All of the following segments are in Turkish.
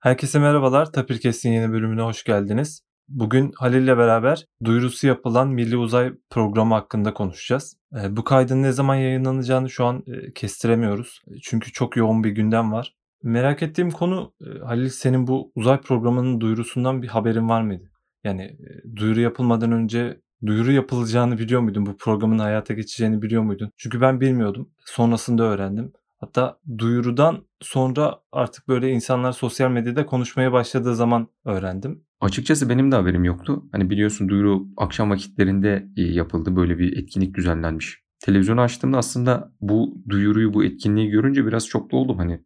Herkese merhabalar. Tapirkes'in yeni bölümüne hoş geldiniz. Bugün Halil ile beraber duyurusu yapılan Milli Uzay Programı hakkında konuşacağız. E, bu kaydın ne zaman yayınlanacağını şu an e, kestiremiyoruz. E, çünkü çok yoğun bir gündem var. Merak ettiğim konu Halil senin bu uzay programının duyurusundan bir haberin var mıydı? Yani duyuru yapılmadan önce duyuru yapılacağını biliyor muydun? Bu programın hayata geçeceğini biliyor muydun? Çünkü ben bilmiyordum. Sonrasında öğrendim. Hatta duyurudan sonra artık böyle insanlar sosyal medyada konuşmaya başladığı zaman öğrendim. Açıkçası benim de haberim yoktu. Hani biliyorsun duyuru akşam vakitlerinde yapıldı. Böyle bir etkinlik düzenlenmiş. Televizyonu açtığımda aslında bu duyuruyu, bu etkinliği görünce biraz şoklu oldum. Hani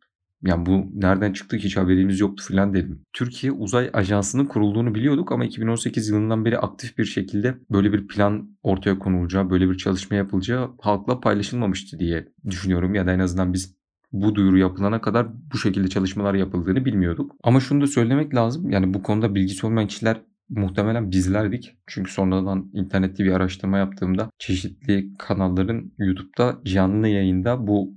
yani bu nereden çıktı hiç haberimiz yoktu filan dedim. Türkiye Uzay Ajansı'nın kurulduğunu biliyorduk ama 2018 yılından beri aktif bir şekilde böyle bir plan ortaya konulacağı, böyle bir çalışma yapılacağı halkla paylaşılmamıştı diye düşünüyorum. Ya da en azından biz bu duyuru yapılana kadar bu şekilde çalışmalar yapıldığını bilmiyorduk. Ama şunu da söylemek lazım. Yani bu konuda bilgisi olmayan kişiler muhtemelen bizlerdik. Çünkü sonradan internette bir araştırma yaptığımda çeşitli kanalların YouTube'da canlı yayında bu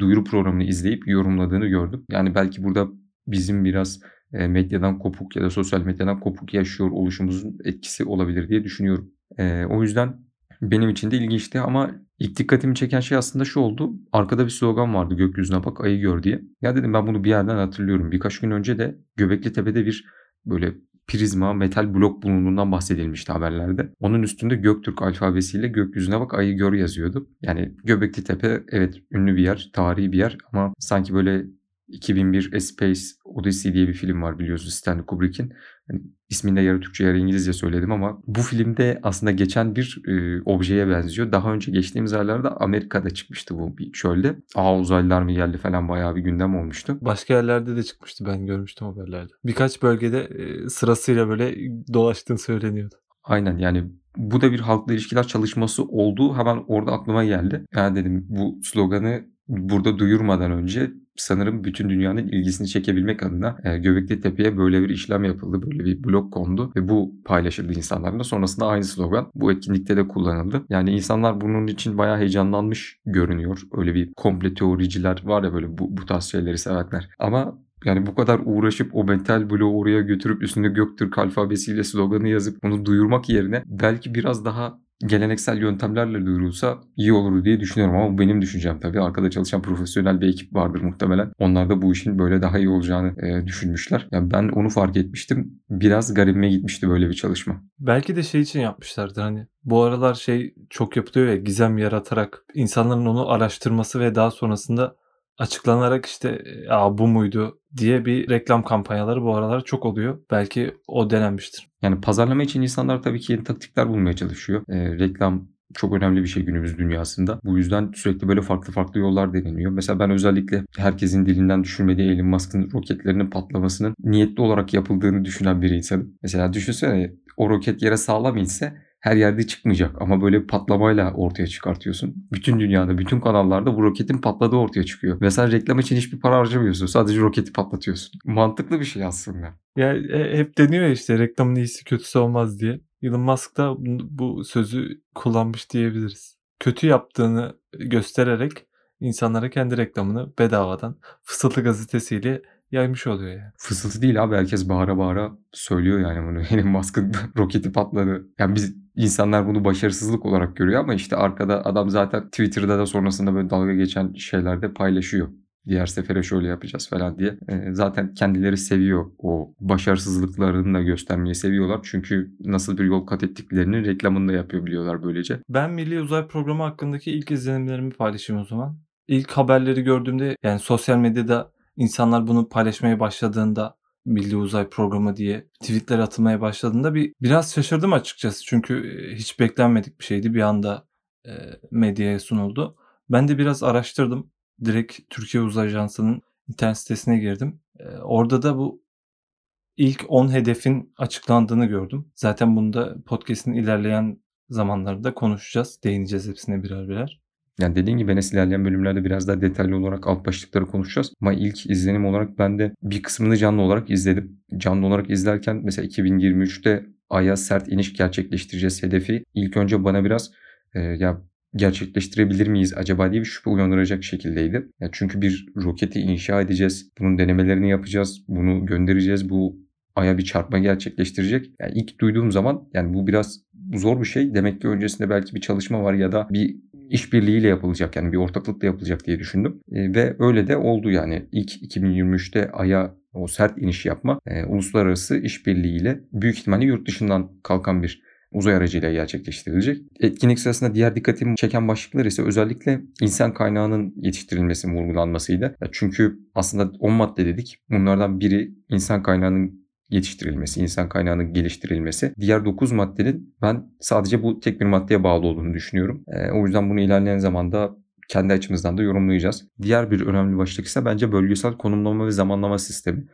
duyuru programını izleyip yorumladığını gördüm. Yani belki burada bizim biraz e, medyadan kopuk ya da sosyal medyadan kopuk yaşıyor oluşumuzun etkisi olabilir diye düşünüyorum. E, o yüzden benim için de ilginçti ama ilk dikkatimi çeken şey aslında şu oldu. Arkada bir slogan vardı gökyüzüne bak ayı gör diye. Ya dedim ben bunu bir yerden hatırlıyorum. Birkaç gün önce de Göbekli Tepe'de bir böyle prizma, metal blok bulunduğundan bahsedilmişti haberlerde. Onun üstünde Göktürk alfabesiyle gökyüzüne bak ayı gör yazıyordu. Yani Göbekli Tepe evet ünlü bir yer, tarihi bir yer ama sanki böyle 2001 A Space Odyssey diye bir film var biliyorsunuz Stanley Kubrick'in. Yani isminde yarı Türkçe yarı İngilizce söyledim ama bu filmde aslında geçen bir e, objeye benziyor. Daha önce geçtiğimiz aylarda Amerika'da çıkmıştı bu bir çölde. Aa uzaylılar mı geldi falan bayağı bir gündem olmuştu. Başka yerlerde de çıkmıştı ben görmüştüm haberlerde. Birkaç bölgede e, sırasıyla böyle dolaştığını söyleniyordu. Aynen yani bu da bir halkla ilişkiler çalışması oldu. Hemen orada aklıma geldi. Yani dedim bu sloganı burada duyurmadan önce sanırım bütün dünyanın ilgisini çekebilmek adına e, Göbekli Tepe'ye böyle bir işlem yapıldı. Böyle bir blok kondu ve bu paylaşıldı insanlarla. Sonrasında aynı slogan bu etkinlikte de kullanıldı. Yani insanlar bunun için bayağı heyecanlanmış görünüyor. Öyle bir komple teoriciler var ya böyle bu, bu tarz şeyleri sevenler. Ama yani bu kadar uğraşıp o metal bloğu oraya götürüp üstünde Göktürk alfabesiyle sloganı yazıp onu duyurmak yerine belki biraz daha geleneksel yöntemlerle duyurulsa iyi olur diye düşünüyorum ama bu benim düşüncem tabii. Arkada çalışan profesyonel bir ekip vardır muhtemelen. Onlar da bu işin böyle daha iyi olacağını e, düşünmüşler. Yani ben onu fark etmiştim. Biraz garibime gitmişti böyle bir çalışma. Belki de şey için yapmışlardır hani bu aralar şey çok yapılıyor ya gizem yaratarak insanların onu araştırması ve daha sonrasında açıklanarak işte ya bu muydu diye bir reklam kampanyaları bu aralar çok oluyor. Belki o denenmiştir. Yani pazarlama için insanlar tabii ki yeni taktikler bulmaya çalışıyor. E, reklam çok önemli bir şey günümüz dünyasında. Bu yüzden sürekli böyle farklı farklı yollar deneniyor. Mesela ben özellikle herkesin dilinden düşürmediği Elon Musk'ın roketlerinin patlamasının niyetli olarak yapıldığını düşünen bir insanım. Mesela düşünsene o roket yere sağlam inse her yerde çıkmayacak ama böyle bir patlamayla ortaya çıkartıyorsun. Bütün dünyada, bütün kanallarda bu roketin patladığı ortaya çıkıyor. Ve sen reklam için hiçbir para harcamıyorsun. Sadece roketi patlatıyorsun. Mantıklı bir şey aslında. Ya e, hep deniyor ya işte reklamın iyisi kötüsü olmaz diye. Elon Musk da bu sözü kullanmış diyebiliriz. Kötü yaptığını göstererek insanlara kendi reklamını bedavadan Fısıltı gazetesiyle yaymış oluyor yani. Fısıltı değil abi herkes bağıra bağıra söylüyor yani bunu. Elon Musk'ın roketi patladı. Yani biz insanlar bunu başarısızlık olarak görüyor ama işte arkada adam zaten Twitter'da da sonrasında böyle dalga geçen şeylerde paylaşıyor. Diğer sefere şöyle yapacağız falan diye. E, zaten kendileri seviyor o başarısızlıklarını da göstermeyi seviyorlar. Çünkü nasıl bir yol kat ettiklerini reklamını da yapıyor biliyorlar böylece. Ben Milli Uzay Programı hakkındaki ilk izlenimlerimi paylaşayım o zaman. İlk haberleri gördüğümde yani sosyal medyada insanlar bunu paylaşmaya başladığında Milli Uzay Programı diye tweetler atılmaya başladığında bir biraz şaşırdım açıkçası. Çünkü hiç beklenmedik bir şeydi. Bir anda e, medyaya sunuldu. Ben de biraz araştırdım. Direkt Türkiye Uzay Ajansı'nın internet sitesine girdim. E, orada da bu ilk 10 hedefin açıklandığını gördüm. Zaten bunu da podcast'in ilerleyen zamanlarında konuşacağız. Değineceğiz hepsine birer birer. Yani dediğim gibi Enes ilerleyen bölümlerde biraz daha detaylı olarak alt başlıkları konuşacağız. Ama ilk izlenim olarak ben de bir kısmını canlı olarak izledim. Canlı olarak izlerken mesela 2023'te Ay'a sert iniş gerçekleştireceğiz hedefi. İlk önce bana biraz e, ya gerçekleştirebilir miyiz acaba diye bir şüphe uyandıracak şekildeydi. Yani çünkü bir roketi inşa edeceğiz, bunun denemelerini yapacağız, bunu göndereceğiz, bu aya bir çarpma gerçekleştirecek. Yani ilk duyduğum zaman yani bu biraz zor bir şey. Demek ki öncesinde belki bir çalışma var ya da bir işbirliğiyle yapılacak yani bir ortaklıkla yapılacak diye düşündüm. E, ve öyle de oldu yani ilk 2023'te Ay'a o sert iniş yapma e, uluslararası işbirliğiyle büyük ihtimalle yurt dışından kalkan bir uzay aracıyla gerçekleştirilecek. Etkinlik sırasında diğer dikkatimi çeken başlıklar ise özellikle insan kaynağının yetiştirilmesi vurgulanmasıydı. Çünkü aslında 10 madde dedik. Bunlardan biri insan kaynağının yetiştirilmesi, insan kaynağının geliştirilmesi. Diğer 9 maddenin ben sadece bu tek bir maddeye bağlı olduğunu düşünüyorum. E, o yüzden bunu ilerleyen zamanda kendi açımızdan da yorumlayacağız. Diğer bir önemli başlık ise bence bölgesel konumlama ve zamanlama sistemi.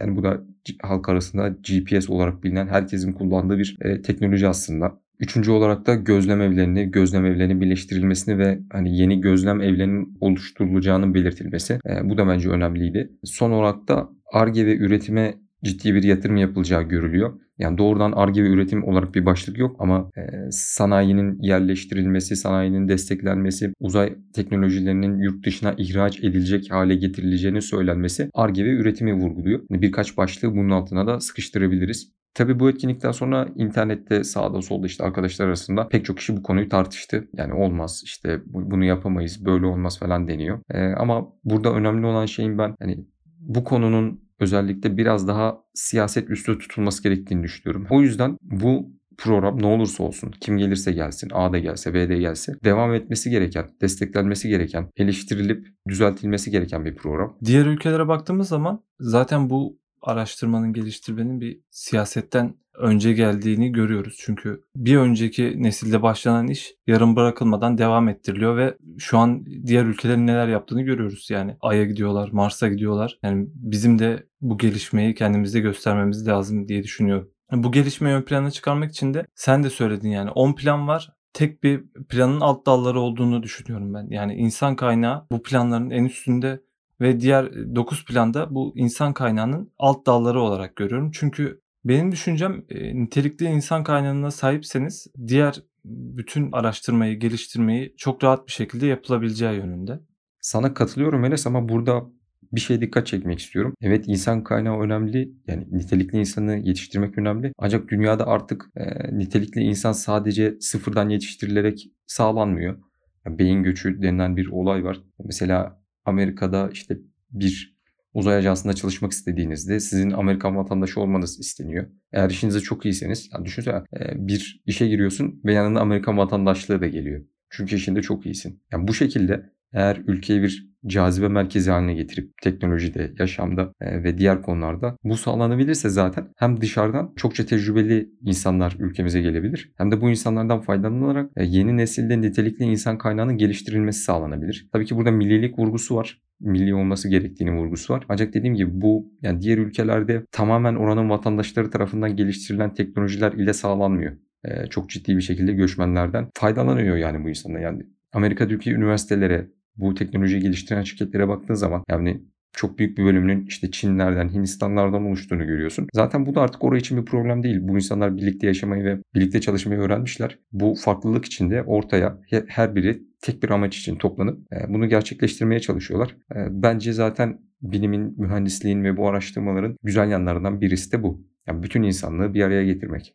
Yani bu da halk arasında GPS olarak bilinen herkesin kullandığı bir e, teknoloji aslında. Üçüncü olarak da gözlem evlerini, gözlem evlerinin birleştirilmesini ve hani yeni gözlem evlerinin oluşturulacağının belirtilmesi. E, bu da bence önemliydi. Son olarak da ARGE ve üretime ciddi bir yatırım yapılacağı görülüyor. Yani doğrudan ARGE ve üretim olarak bir başlık yok ama e, sanayinin yerleştirilmesi, sanayinin desteklenmesi, uzay teknolojilerinin yurt dışına ihraç edilecek hale getirileceğini söylenmesi ARGE ve üretimi vurguluyor. Yani birkaç başlığı bunun altına da sıkıştırabiliriz. Tabii bu etkinlikten sonra internette sağda solda işte arkadaşlar arasında pek çok kişi bu konuyu tartıştı. Yani olmaz işte bunu yapamayız böyle olmaz falan deniyor. Ee, ama burada önemli olan şeyin ben hani bu konunun özellikle biraz daha siyaset üstü tutulması gerektiğini düşünüyorum. O yüzden bu program ne olursa olsun, kim gelirse gelsin, A'da gelse, B'de gelse devam etmesi gereken, desteklenmesi gereken, eleştirilip düzeltilmesi gereken bir program. Diğer ülkelere baktığımız zaman zaten bu araştırmanın, geliştirmenin bir siyasetten önce geldiğini görüyoruz. Çünkü bir önceki nesilde başlanan iş yarım bırakılmadan devam ettiriliyor ve şu an diğer ülkelerin neler yaptığını görüyoruz. Yani Ay'a gidiyorlar, Mars'a gidiyorlar. Yani bizim de bu gelişmeyi kendimizde göstermemiz lazım diye düşünüyorum. Bu gelişmeyi ön plana çıkarmak için de sen de söyledin yani 10 plan var tek bir planın alt dalları olduğunu düşünüyorum ben. Yani insan kaynağı bu planların en üstünde ve diğer 9 planda bu insan kaynağının alt dalları olarak görüyorum. Çünkü benim düşüncem e, nitelikli insan kaynağına sahipseniz diğer bütün araştırmayı, geliştirmeyi çok rahat bir şekilde yapılabileceği yönünde. Sana katılıyorum Enes ama burada bir şey dikkat çekmek istiyorum. Evet insan kaynağı önemli. Yani nitelikli insanı yetiştirmek önemli. Ancak dünyada artık e, nitelikli insan sadece sıfırdan yetiştirilerek sağlanmıyor. Yani beyin göçü denilen bir olay var. Mesela Amerika'da işte bir uzay ajansında çalışmak istediğinizde sizin Amerikan vatandaşı olmanız isteniyor. Eğer işinizde çok iyiyseniz, yani düşünsene bir işe giriyorsun ve yanında Amerikan vatandaşlığı da geliyor. Çünkü işinde çok iyisin. Yani bu şekilde eğer ülkeyi bir cazibe merkezi haline getirip teknolojide, yaşamda e, ve diğer konularda bu sağlanabilirse zaten hem dışarıdan çokça tecrübeli insanlar ülkemize gelebilir hem de bu insanlardan faydalanarak e, yeni nesilde nitelikli insan kaynağının geliştirilmesi sağlanabilir. Tabii ki burada millilik vurgusu var milli olması gerektiğini vurgusu var. Ancak dediğim gibi bu yani diğer ülkelerde tamamen oranın vatandaşları tarafından geliştirilen teknolojiler ile sağlanmıyor. Ee, çok ciddi bir şekilde göçmenlerden faydalanıyor yani bu insanlar. Yani Amerika'daki üniversitelere bu teknolojiyi geliştiren şirketlere baktığın zaman yani çok büyük bir bölümünün işte Çinlerden, Hindistanlardan oluştuğunu görüyorsun. Zaten bu da artık oraya için bir problem değil. Bu insanlar birlikte yaşamayı ve birlikte çalışmayı öğrenmişler. Bu farklılık içinde ortaya her biri tek bir amaç için toplanıp e, bunu gerçekleştirmeye çalışıyorlar. E, bence zaten bilimin, mühendisliğin ve bu araştırmaların güzel yanlarından birisi de bu. Yani bütün insanlığı bir araya getirmek.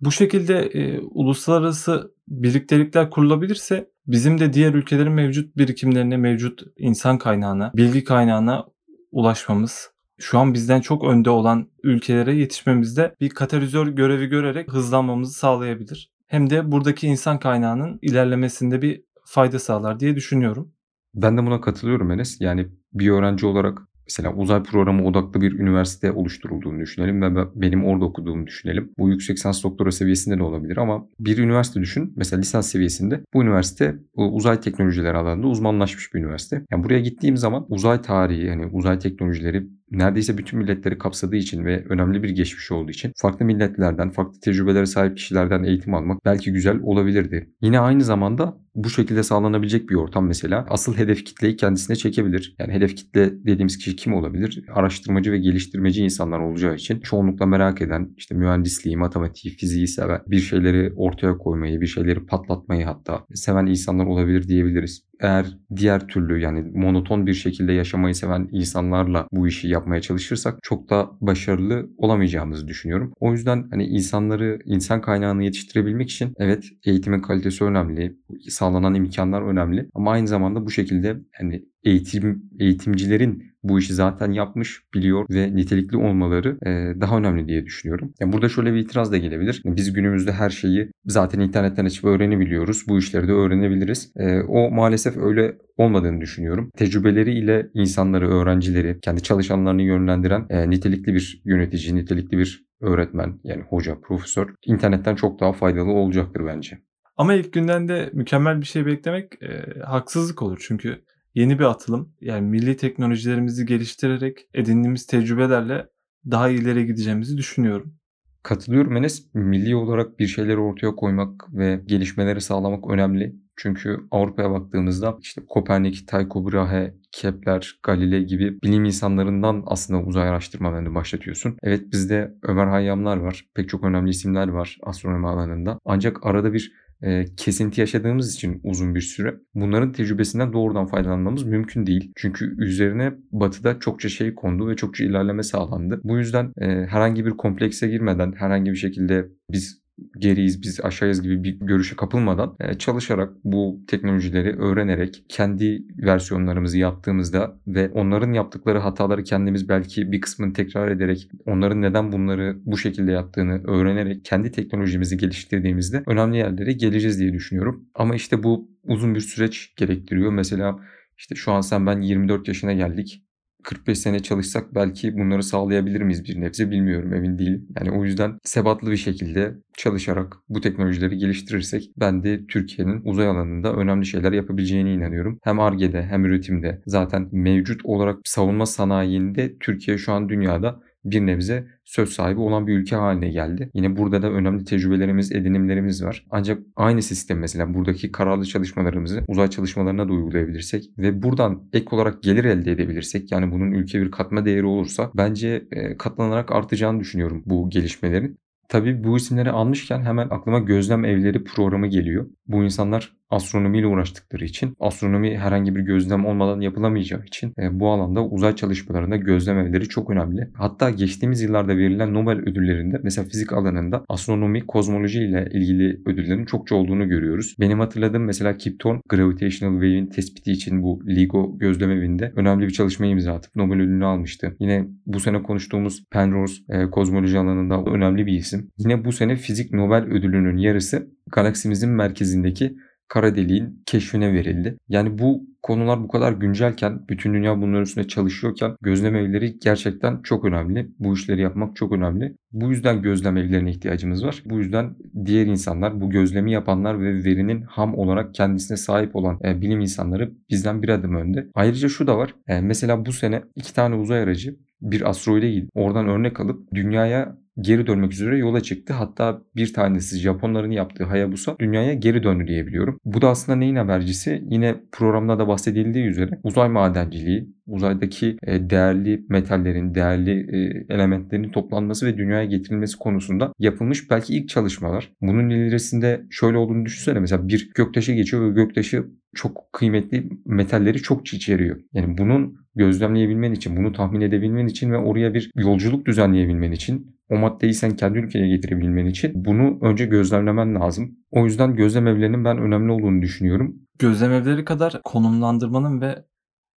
Bu şekilde e, uluslararası birliktelikler kurulabilirse bizim de diğer ülkelerin mevcut birikimlerine, mevcut insan kaynağına, bilgi kaynağına ulaşmamız, şu an bizden çok önde olan ülkelere yetişmemizde bir katalizör görevi görerek hızlanmamızı sağlayabilir. Hem de buradaki insan kaynağının ilerlemesinde bir fayda sağlar diye düşünüyorum. Ben de buna katılıyorum Enes. Yani bir öğrenci olarak mesela uzay programı odaklı bir üniversite oluşturulduğunu düşünelim ve benim orada okuduğumu düşünelim. Bu yüksek lisans doktora seviyesinde de olabilir ama bir üniversite düşün. Mesela lisans seviyesinde bu üniversite uzay teknolojileri alanında uzmanlaşmış bir üniversite. Yani buraya gittiğim zaman uzay tarihi, yani uzay teknolojileri neredeyse bütün milletleri kapsadığı için ve önemli bir geçmiş olduğu için farklı milletlerden, farklı tecrübelere sahip kişilerden eğitim almak belki güzel olabilirdi. Yine aynı zamanda bu şekilde sağlanabilecek bir ortam mesela asıl hedef kitleyi kendisine çekebilir. Yani hedef kitle dediğimiz kişi kim olabilir? Araştırmacı ve geliştirmeci insanlar olacağı için çoğunlukla merak eden, işte mühendisliği, matematiği, fiziği seven, bir şeyleri ortaya koymayı, bir şeyleri patlatmayı hatta seven insanlar olabilir diyebiliriz eğer diğer türlü yani monoton bir şekilde yaşamayı seven insanlarla bu işi yapmaya çalışırsak çok da başarılı olamayacağımızı düşünüyorum. O yüzden hani insanları, insan kaynağını yetiştirebilmek için evet eğitimin kalitesi önemli, sağlanan imkanlar önemli ama aynı zamanda bu şekilde hani eğitim eğitimcilerin bu işi zaten yapmış, biliyor ve nitelikli olmaları e, daha önemli diye düşünüyorum. Yani burada şöyle bir itiraz da gelebilir. Biz günümüzde her şeyi zaten internetten açıp öğrenebiliyoruz. Bu işleri de öğrenebiliriz. E, o maalesef öyle olmadığını düşünüyorum. Tecrübeleriyle insanları, öğrencileri, kendi çalışanlarını yönlendiren e, nitelikli bir yönetici, nitelikli bir öğretmen yani hoca, profesör internetten çok daha faydalı olacaktır bence. Ama ilk günden de mükemmel bir şey beklemek e, haksızlık olur. Çünkü yeni bir atılım. Yani milli teknolojilerimizi geliştirerek edindiğimiz tecrübelerle daha ileri gideceğimizi düşünüyorum. Katılıyorum Enes. Milli olarak bir şeyleri ortaya koymak ve gelişmeleri sağlamak önemli. Çünkü Avrupa'ya baktığımızda işte Kopernik, Tycho Brahe, Kepler, Galilei gibi bilim insanlarından aslında uzay araştırmalarını başlatıyorsun. Evet bizde Ömer Hayyamlar var. Pek çok önemli isimler var astronomi alanında. Ancak arada bir e, kesinti yaşadığımız için uzun bir süre bunların tecrübesinden doğrudan faydalanmamız mümkün değil. Çünkü üzerine batıda çokça şey kondu ve çokça ilerleme sağlandı. Bu yüzden e, herhangi bir komplekse girmeden herhangi bir şekilde biz geriyiz, biz aşağıyız gibi bir görüşe kapılmadan e, çalışarak bu teknolojileri öğrenerek kendi versiyonlarımızı yaptığımızda ve onların yaptıkları hataları kendimiz belki bir kısmını tekrar ederek onların neden bunları bu şekilde yaptığını öğrenerek kendi teknolojimizi geliştirdiğimizde önemli yerlere geleceğiz diye düşünüyorum. Ama işte bu uzun bir süreç gerektiriyor. Mesela işte şu an sen ben 24 yaşına geldik. 45 sene çalışsak belki bunları sağlayabilir miyiz bir nebze bilmiyorum emin değilim. Yani o yüzden sebatlı bir şekilde çalışarak bu teknolojileri geliştirirsek ben de Türkiye'nin uzay alanında önemli şeyler yapabileceğine inanıyorum. Hem ARGE'de hem üretimde zaten mevcut olarak savunma sanayinde Türkiye şu an dünyada bir nebze söz sahibi olan bir ülke haline geldi. Yine burada da önemli tecrübelerimiz, edinimlerimiz var. Ancak aynı sistem mesela buradaki kararlı çalışmalarımızı uzay çalışmalarına da uygulayabilirsek ve buradan ek olarak gelir elde edebilirsek yani bunun ülke bir katma değeri olursa bence katlanarak artacağını düşünüyorum bu gelişmelerin. Tabii bu isimleri almışken hemen aklıma gözlem evleri programı geliyor. Bu insanlar astronomiyle uğraştıkları için, astronomi herhangi bir gözlem olmadan yapılamayacağı için e, bu alanda uzay çalışmalarında gözlem evleri çok önemli. Hatta geçtiğimiz yıllarda verilen Nobel ödüllerinde mesela fizik alanında astronomi, kozmoloji ile ilgili ödüllerin çokça olduğunu görüyoruz. Benim hatırladığım mesela Kip Thorne Gravitational Wave'in tespiti için bu LIGO gözlem evinde önemli bir çalışma imza atıp Nobel ödülünü almıştı. Yine bu sene konuştuğumuz Penrose e, kozmoloji alanında önemli bir isim. Yine bu sene fizik Nobel ödülünün yarısı galaksimizin merkezindeki kara deliğin keşfine verildi. Yani bu konular bu kadar güncelken, bütün dünya bunların üstünde çalışıyorken gözlem evleri gerçekten çok önemli. Bu işleri yapmak çok önemli. Bu yüzden gözlem evlerine ihtiyacımız var. Bu yüzden diğer insanlar, bu gözlemi yapanlar ve verinin ham olarak kendisine sahip olan e, bilim insanları bizden bir adım önde. Ayrıca şu da var. E, mesela bu sene iki tane uzay aracı bir asteroide gidip oradan örnek alıp dünyaya geri dönmek üzere yola çıktı. Hatta bir tanesi Japonların yaptığı Hayabusa dünyaya geri döndü diyebiliyorum. Bu da aslında neyin habercisi? Yine programda da bahsedildiği üzere uzay madenciliği, uzaydaki e, değerli metallerin, değerli e, elementlerin toplanması ve dünyaya getirilmesi konusunda yapılmış belki ilk çalışmalar. Bunun ilerisinde şöyle olduğunu düşünsene mesela bir göktaşı geçiyor ve göktaşı çok kıymetli metalleri çok içeriyor. Yani bunun gözlemleyebilmen için, bunu tahmin edebilmen için ve oraya bir yolculuk düzenleyebilmen için o maddeyi sen kendi ülkene getirebilmen için bunu önce gözlemlemen lazım. O yüzden gözlem evlerinin ben önemli olduğunu düşünüyorum. Gözlem evleri kadar konumlandırmanın ve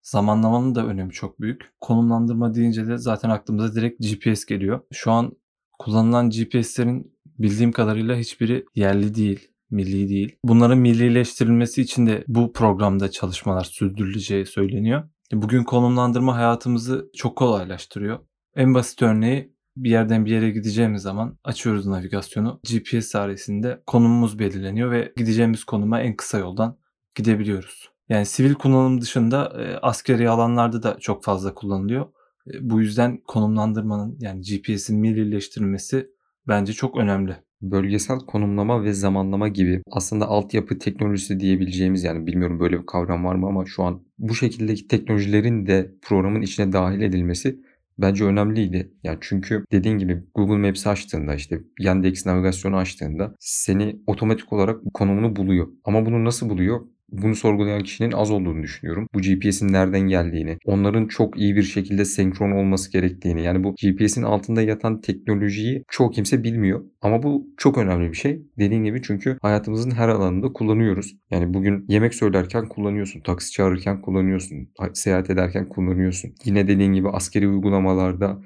zamanlamanın da önemi çok büyük. Konumlandırma deyince de zaten aklımıza direkt GPS geliyor. Şu an kullanılan GPS'lerin bildiğim kadarıyla hiçbiri yerli değil, milli değil. Bunların millileştirilmesi için de bu programda çalışmalar sürdürüleceği söyleniyor. Bugün konumlandırma hayatımızı çok kolaylaştırıyor. En basit örneği bir yerden bir yere gideceğimiz zaman açıyoruz navigasyonu. GPS sayesinde konumumuz belirleniyor ve gideceğimiz konuma en kısa yoldan gidebiliyoruz. Yani sivil kullanım dışında e, askeri alanlarda da çok fazla kullanılıyor. E, bu yüzden konumlandırmanın yani GPS'in millileştirilmesi bence çok önemli. Bölgesel konumlama ve zamanlama gibi aslında altyapı teknolojisi diyebileceğimiz yani bilmiyorum böyle bir kavram var mı ama şu an bu şekildeki teknolojilerin de programın içine dahil edilmesi bence önemliydi. Yani çünkü dediğin gibi Google Maps açtığında işte Yandex navigasyonu açtığında seni otomatik olarak konumunu buluyor. Ama bunu nasıl buluyor? Bunu sorgulayan kişinin az olduğunu düşünüyorum. Bu GPS'in nereden geldiğini, onların çok iyi bir şekilde senkron olması gerektiğini. Yani bu GPS'in altında yatan teknolojiyi çoğu kimse bilmiyor. Ama bu çok önemli bir şey. Dediğin gibi çünkü hayatımızın her alanında kullanıyoruz. Yani bugün yemek söylerken kullanıyorsun, taksi çağırırken kullanıyorsun, seyahat ederken kullanıyorsun. Yine dediğin gibi askeri uygulamalarda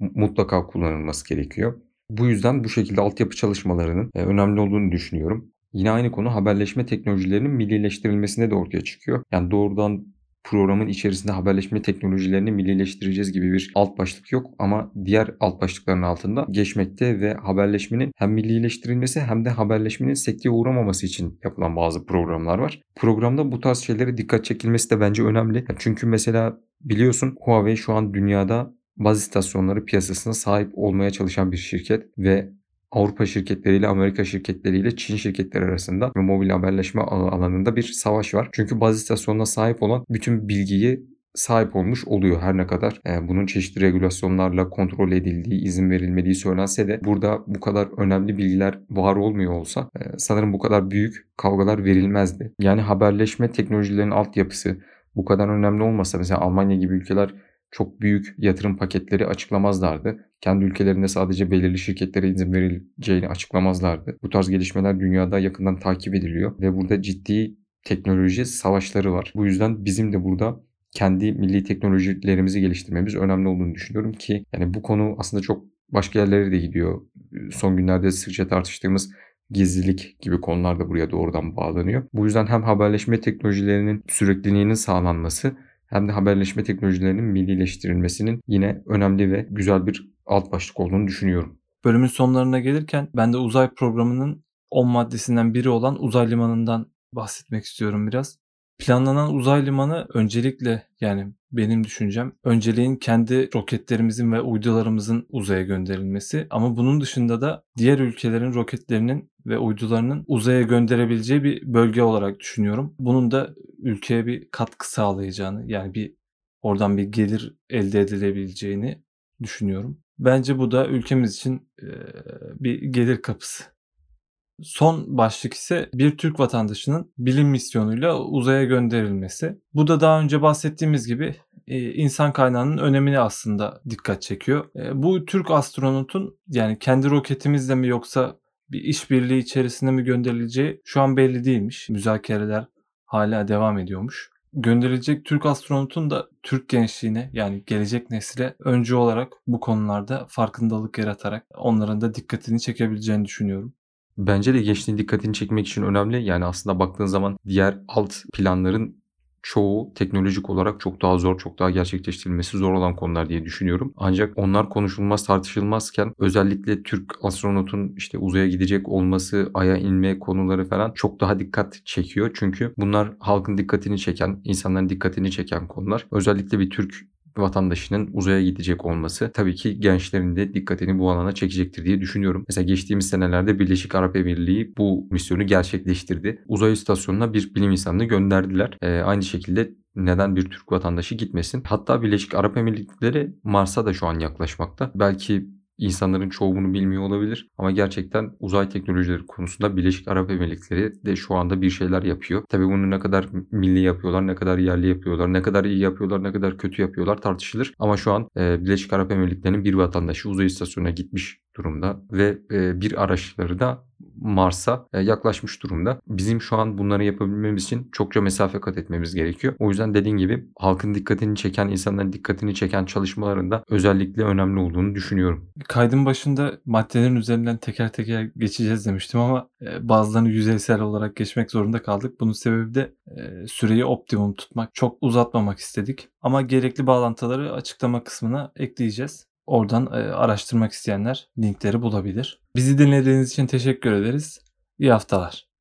mutlaka kullanılması gerekiyor. Bu yüzden bu şekilde altyapı çalışmalarının e, önemli olduğunu düşünüyorum. Yine aynı konu haberleşme teknolojilerinin millileştirilmesine de ortaya çıkıyor. Yani doğrudan programın içerisinde haberleşme teknolojilerini millileştireceğiz gibi bir alt başlık yok ama diğer alt başlıkların altında geçmekte ve haberleşmenin hem millileştirilmesi hem de haberleşmenin sekteye uğramaması için yapılan bazı programlar var. Programda bu tarz şeylere dikkat çekilmesi de bence önemli. Çünkü mesela biliyorsun Huawei şu an dünyada baz istasyonları piyasasına sahip olmaya çalışan bir şirket ve Avrupa şirketleriyle Amerika şirketleriyle Çin şirketleri arasında ve mobil haberleşme alanında bir savaş var. Çünkü baz istasyonuna sahip olan bütün bilgiyi sahip olmuş oluyor her ne kadar e, bunun çeşitli regülasyonlarla kontrol edildiği, izin verilmediği söylense de burada bu kadar önemli bilgiler var olmuyor olsa e, sanırım bu kadar büyük kavgalar verilmezdi. Yani haberleşme teknolojilerinin altyapısı bu kadar önemli olmasa mesela Almanya gibi ülkeler çok büyük yatırım paketleri açıklamazlardı. Kendi ülkelerinde sadece belirli şirketlere izin verileceğini açıklamazlardı. Bu tarz gelişmeler dünyada yakından takip ediliyor ve burada ciddi teknoloji savaşları var. Bu yüzden bizim de burada kendi milli teknolojilerimizi geliştirmemiz önemli olduğunu düşünüyorum ki yani bu konu aslında çok başka yerlere de gidiyor. Son günlerde sıkça tartıştığımız gizlilik gibi konular da buraya doğrudan bağlanıyor. Bu yüzden hem haberleşme teknolojilerinin sürekliliğinin sağlanması hem de haberleşme teknolojilerinin millileştirilmesinin yine önemli ve güzel bir alt başlık olduğunu düşünüyorum. Bölümün sonlarına gelirken ben de uzay programının 10 maddesinden biri olan uzay limanından bahsetmek istiyorum biraz. Planlanan uzay limanı öncelikle yani benim düşüncem önceliğin kendi roketlerimizin ve uydularımızın uzaya gönderilmesi ama bunun dışında da diğer ülkelerin roketlerinin ve uydularının uzaya gönderebileceği bir bölge olarak düşünüyorum. Bunun da ülkeye bir katkı sağlayacağını yani bir oradan bir gelir elde edilebileceğini düşünüyorum. Bence bu da ülkemiz için bir gelir kapısı. Son başlık ise bir Türk vatandaşının bilim misyonuyla uzaya gönderilmesi. Bu da daha önce bahsettiğimiz gibi insan kaynağının önemini aslında dikkat çekiyor. Bu Türk astronotun yani kendi roketimizle mi yoksa bir işbirliği içerisinde mi gönderileceği şu an belli değilmiş. Müzakereler hala devam ediyormuş. Gönderilecek Türk astronotun da Türk gençliğine yani gelecek nesile öncü olarak bu konularda farkındalık yaratarak onların da dikkatini çekebileceğini düşünüyorum. Bence de gençliğin dikkatini çekmek için önemli. Yani aslında baktığın zaman diğer alt planların çoğu teknolojik olarak çok daha zor, çok daha gerçekleştirilmesi zor olan konular diye düşünüyorum. Ancak onlar konuşulmaz, tartışılmazken özellikle Türk astronotun işte uzaya gidecek olması, aya inme konuları falan çok daha dikkat çekiyor. Çünkü bunlar halkın dikkatini çeken, insanların dikkatini çeken konular. Özellikle bir Türk vatandaşının uzaya gidecek olması tabii ki gençlerin de dikkatini bu alana çekecektir diye düşünüyorum. Mesela geçtiğimiz senelerde Birleşik Arap Emirliği bu misyonu gerçekleştirdi. Uzay istasyonuna bir bilim insanını gönderdiler. Ee, aynı şekilde neden bir Türk vatandaşı gitmesin? Hatta Birleşik Arap Emirlikleri Mars'a da şu an yaklaşmakta. Belki İnsanların çoğu bunu bilmiyor olabilir ama gerçekten uzay teknolojileri konusunda Birleşik Arap Emirlikleri de şu anda bir şeyler yapıyor. Tabii bunu ne kadar milli yapıyorlar, ne kadar yerli yapıyorlar, ne kadar iyi yapıyorlar, ne kadar kötü yapıyorlar tartışılır. Ama şu an e, Birleşik Arap Emirlikleri'nin bir vatandaşı uzay istasyonuna gitmiş durumda ve e, bir araçları da Mars'a e, yaklaşmış durumda. Bizim şu an bunları yapabilmemiz için çokça mesafe kat etmemiz gerekiyor. O yüzden dediğin gibi halkın dikkatini çeken, insanların dikkatini çeken çalışmalarında özellikle önemli olduğunu düşünüyorum. Kaydın başında maddelerin üzerinden teker teker geçeceğiz demiştim ama e, bazılarını yüzeysel olarak geçmek zorunda kaldık. Bunun sebebi de süreyi optimum tutmak. Çok uzatmamak istedik. Ama gerekli bağlantıları açıklama kısmına ekleyeceğiz. Oradan e, araştırmak isteyenler linkleri bulabilir. Bizi dinlediğiniz için teşekkür ederiz. İyi haftalar.